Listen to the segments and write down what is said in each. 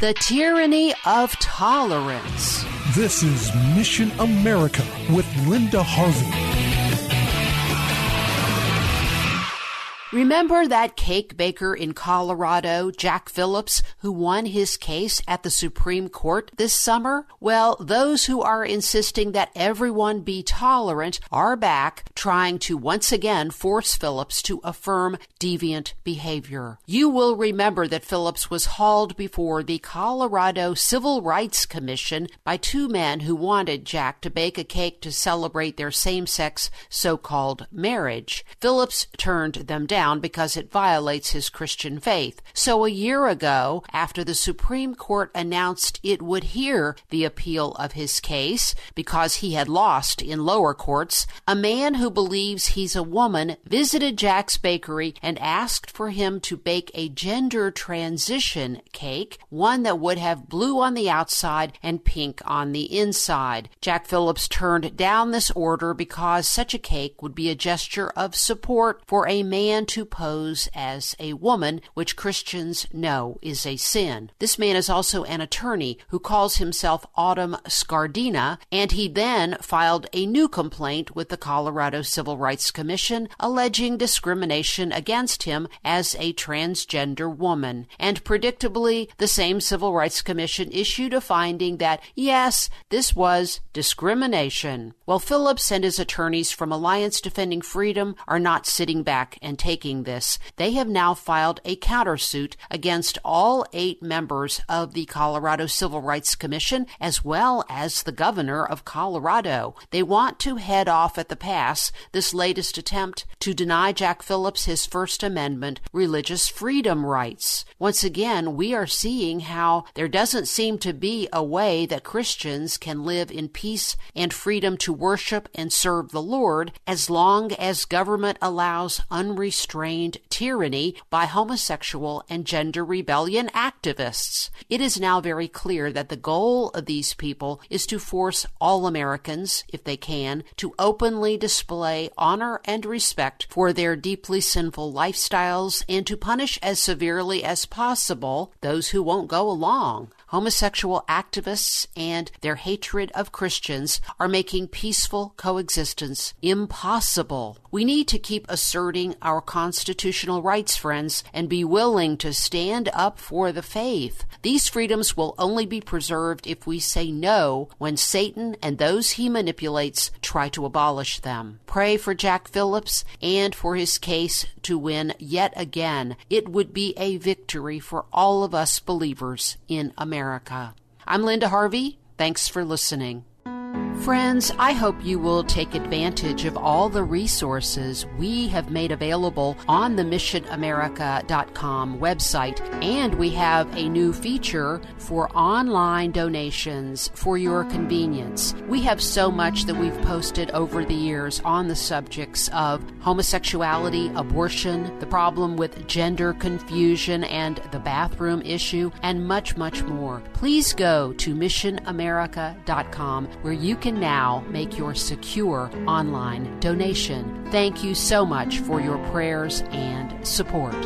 The tyranny of tolerance. This is Mission America with Linda Harvey. Remember that cake baker in Colorado, Jack Phillips, who won his case at the Supreme Court this summer? Well, those who are insisting that everyone be tolerant are back trying to once again force Phillips to affirm deviant behavior. You will remember that Phillips was hauled before the Colorado Civil Rights Commission by two men who wanted Jack to bake a cake to celebrate their same sex so called marriage. Phillips turned them down down because it violates his Christian faith. So a year ago, after the Supreme Court announced it would hear the appeal of his case because he had lost in lower courts, a man who believes he's a woman visited Jack's bakery and asked for him to bake a gender transition cake, one that would have blue on the outside and pink on the inside. Jack Phillips turned down this order because such a cake would be a gesture of support for a man to pose as a woman, which Christians know is a sin. This man is also an attorney who calls himself Autumn Scardina, and he then filed a new complaint with the Colorado Civil Rights Commission alleging discrimination against him as a transgender woman. And predictably, the same Civil Rights Commission issued a finding that, yes, this was discrimination. Well, Phillips and his attorneys from Alliance Defending Freedom are not sitting back and taking this, they have now filed a countersuit against all eight members of the Colorado Civil Rights Commission as well as the governor of Colorado. They want to head off at the pass this latest attempt to deny Jack Phillips his First Amendment religious freedom rights. Once again, we are seeing how there doesn't seem to be a way that Christians can live in peace and freedom to worship and serve the Lord as long as government allows unrestricted unrestrained tyranny by homosexual and gender rebellion activists. It is now very clear that the goal of these people is to force all Americans, if they can, to openly display honor and respect for their deeply sinful lifestyles and to punish as severely as possible those who won't go along homosexual activists and their hatred of Christians are making peaceful coexistence impossible. We need to keep asserting our constitutional rights, friends, and be willing to stand up for the faith. These freedoms will only be preserved if we say no when Satan and those he manipulates try to abolish them. Pray for Jack Phillips and for his case to win yet again. It would be a victory for all of us believers in America. I'm Linda Harvey. Thanks for listening. Friends, I hope you will take advantage of all the resources we have made available on the missionamerica.com website. And we have a new feature for online donations for your convenience. We have so much that we've posted over the years on the subjects of homosexuality, abortion, the problem with gender confusion and the bathroom issue, and much, much more. Please go to missionamerica.com where you can now make your secure online donation. Thank you so much for your prayers and support.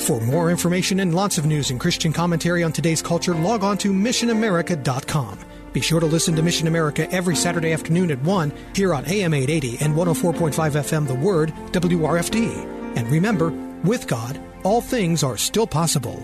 For more information and lots of news and Christian commentary on today's culture, log on to missionamerica.com. Be sure to listen to Mission America every Saturday afternoon at 1 here on AM 880 and 104.5 FM The Word, WRFD. And remember, with God, all things are still possible.